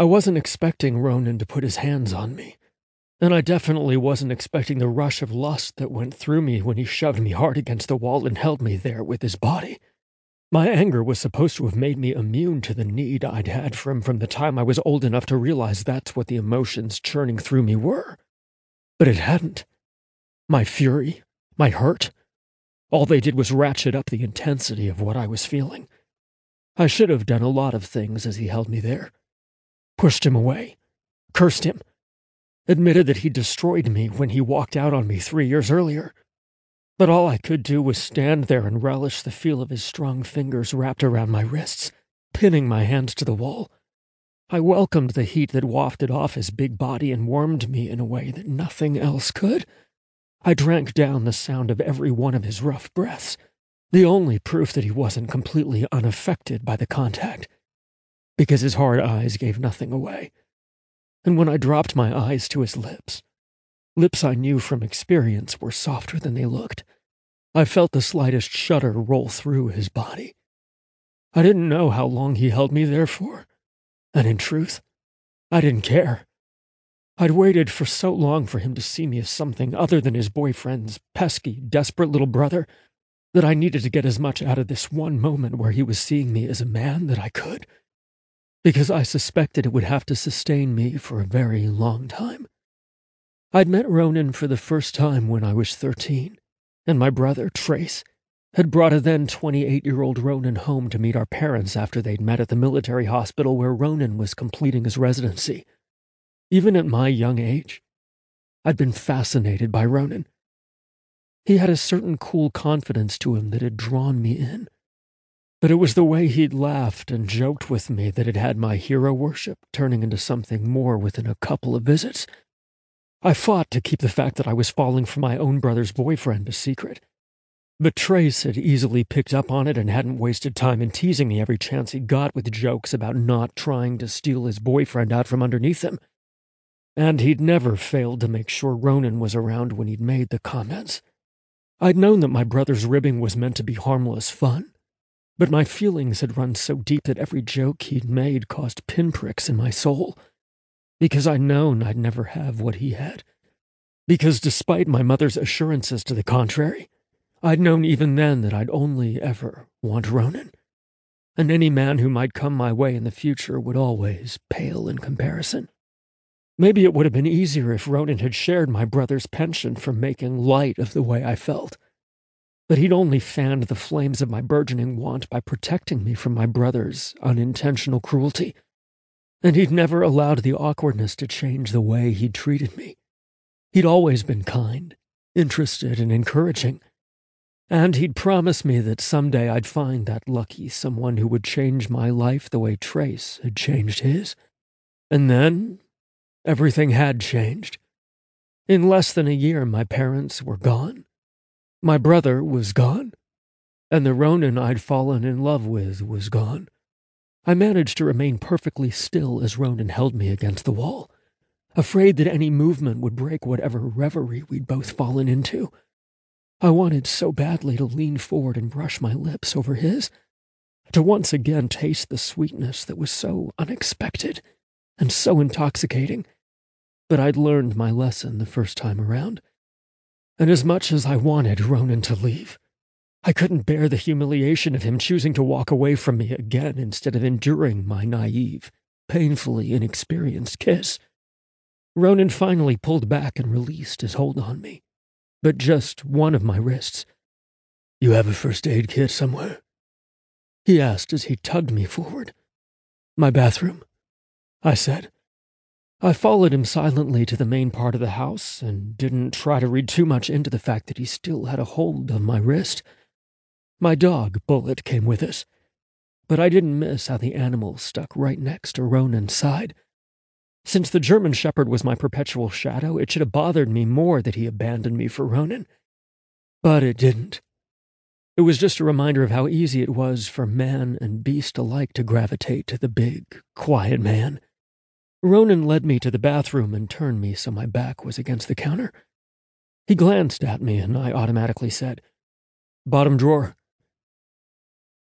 I wasn't expecting Ronan to put his hands on me, and I definitely wasn't expecting the rush of lust that went through me when he shoved me hard against the wall and held me there with his body. My anger was supposed to have made me immune to the need I'd had for him from the time I was old enough to realize that's what the emotions churning through me were. But it hadn't. My fury, my hurt, all they did was ratchet up the intensity of what I was feeling. I should have done a lot of things as he held me there. Pushed him away, cursed him, admitted that he destroyed me when he walked out on me three years earlier. But all I could do was stand there and relish the feel of his strong fingers wrapped around my wrists, pinning my hands to the wall. I welcomed the heat that wafted off his big body and warmed me in a way that nothing else could. I drank down the sound of every one of his rough breaths, the only proof that he wasn't completely unaffected by the contact, because his hard eyes gave nothing away. And when I dropped my eyes to his lips, Lips I knew from experience were softer than they looked. I felt the slightest shudder roll through his body. I didn't know how long he held me there for, and in truth, I didn't care. I'd waited for so long for him to see me as something other than his boyfriend's pesky, desperate little brother that I needed to get as much out of this one moment where he was seeing me as a man that I could, because I suspected it would have to sustain me for a very long time. I'd met Ronan for the first time when I was 13, and my brother, Trace, had brought a then 28 year old Ronan home to meet our parents after they'd met at the military hospital where Ronan was completing his residency. Even at my young age, I'd been fascinated by Ronan. He had a certain cool confidence to him that had drawn me in. But it was the way he'd laughed and joked with me that had had my hero worship turning into something more within a couple of visits. I fought to keep the fact that I was falling for my own brother's boyfriend a secret. But Trace had easily picked up on it and hadn't wasted time in teasing me every chance he got with jokes about not trying to steal his boyfriend out from underneath him. And he'd never failed to make sure Ronan was around when he'd made the comments. I'd known that my brother's ribbing was meant to be harmless fun, but my feelings had run so deep that every joke he'd made caused pinpricks in my soul because I'd known I'd never have what he had. Because despite my mother's assurances to the contrary, I'd known even then that I'd only ever want Ronan. And any man who might come my way in the future would always pale in comparison. Maybe it would have been easier if Ronan had shared my brother's penchant for making light of the way I felt. But he'd only fanned the flames of my burgeoning want by protecting me from my brother's unintentional cruelty and he'd never allowed the awkwardness to change the way he'd treated me. He'd always been kind, interested, and encouraging. And he'd promised me that someday I'd find that lucky someone who would change my life the way Trace had changed his. And then, everything had changed. In less than a year, my parents were gone. My brother was gone. And the Ronan I'd fallen in love with was gone. I managed to remain perfectly still as Ronan held me against the wall, afraid that any movement would break whatever reverie we'd both fallen into. I wanted so badly to lean forward and brush my lips over his, to once again taste the sweetness that was so unexpected and so intoxicating. But I'd learned my lesson the first time around. And as much as I wanted Ronan to leave, I couldn't bear the humiliation of him choosing to walk away from me again instead of enduring my naive, painfully inexperienced kiss. Ronan finally pulled back and released his hold on me, but just one of my wrists. You have a first aid kit somewhere? He asked as he tugged me forward. My bathroom, I said. I followed him silently to the main part of the house and didn't try to read too much into the fact that he still had a hold of my wrist. My dog, Bullet, came with us, but I didn't miss how the animal stuck right next to Ronan's side. Since the German Shepherd was my perpetual shadow, it should have bothered me more that he abandoned me for Ronan. But it didn't. It was just a reminder of how easy it was for man and beast alike to gravitate to the big, quiet man. Ronan led me to the bathroom and turned me so my back was against the counter. He glanced at me, and I automatically said, Bottom drawer.